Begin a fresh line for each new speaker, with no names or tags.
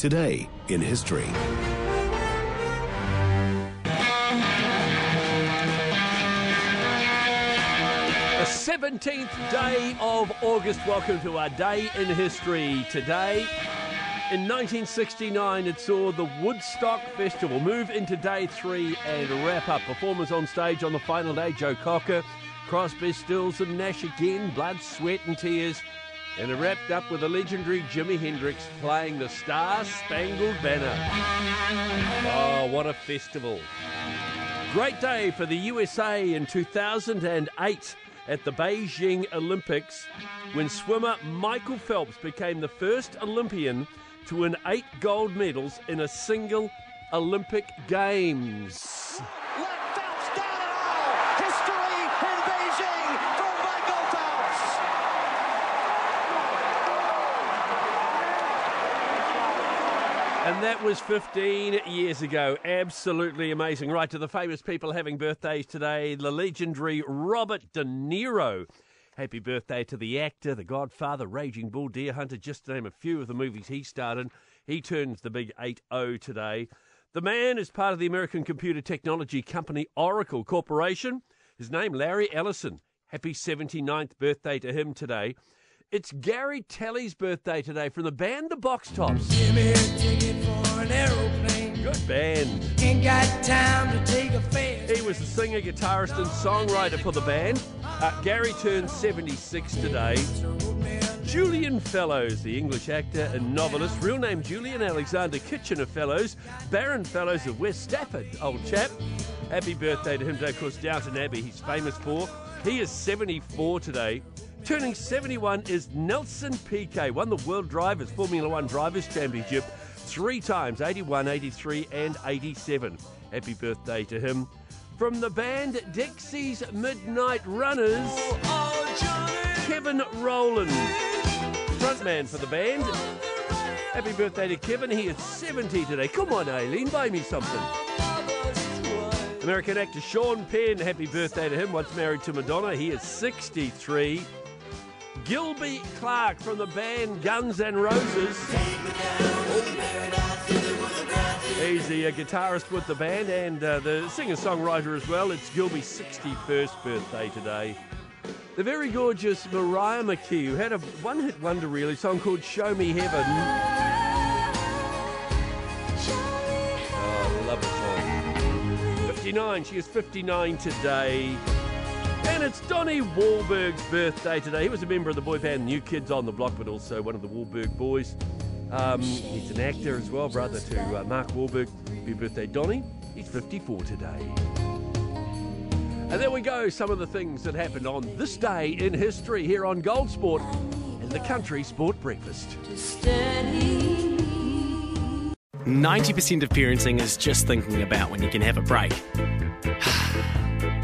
Today in history.
The 17th day of August. Welcome to our day in history. Today, in 1969, it saw the Woodstock Festival move into day three and wrap up. Performers on stage on the final day Joe Cocker, Crosby, Stills, and Nash again, blood, sweat, and tears. And it wrapped up with the legendary Jimi Hendrix playing the Star Spangled Banner. Oh, what a festival! Great day for the USA in 2008 at the Beijing Olympics when swimmer Michael Phelps became the first Olympian to win eight gold medals in a single Olympic Games.
Let Phelps down it all. History in Beijing for Michael Phelps.
And that was 15 years ago. Absolutely amazing. Right to the famous people having birthdays today. The legendary Robert De Niro. Happy birthday to the actor, the godfather, Raging Bull, Deer Hunter, just to name a few of the movies he starred in. He turns the big 8 0 today. The man is part of the American computer technology company Oracle Corporation. His name, Larry Ellison. Happy 79th birthday to him today. It's Gary Talley's birthday today from the band The Box Tops.
Give me a ticket for an aeroplane.
Good band.
Ain't got time to take a fast.
He was the singer, guitarist, and songwriter for the band. Uh, Gary turns 76 today. Julian Fellowes, the English actor and novelist, real name Julian Alexander Kitchener Fellowes, Baron Fellowes of West Stafford, old chap. Happy birthday to him today, of course, Downton Abbey, he's famous for. He is 74 today. Turning 71 is Nelson Piquet, won the World Drivers Formula One Drivers' Championship three times 81, 83, and 87. Happy birthday to him. From the band Dexys Midnight Runners, Kevin Rowland, frontman for the band. Happy birthday to Kevin. He is 70 today. Come on, Eileen, buy me something. American actor Sean Penn, happy birthday to him. Once married to Madonna, he is 63. Gilby Clarke from the band Guns N' Roses. He's the uh, guitarist with the band and uh, the singer-songwriter as well. It's Gilby's 61st birthday today. The very gorgeous Maria McKee, who had a one-hit wonder really, song called "Show Me Heaven." Oh, love the song. 59, she is 59 today. And it's Donnie Wahlberg's birthday today. He was a member of the boy band New Kids on the Block, but also one of the Wahlberg boys. Um, he's an actor as well, brother to uh, Mark Wahlberg. Happy birthday, Donnie. He's 54 today. And there we go, some of the things that happened on this day in history here on Gold Sport and the Country Sport Breakfast.
90% of parenting is just thinking about when you can have a break.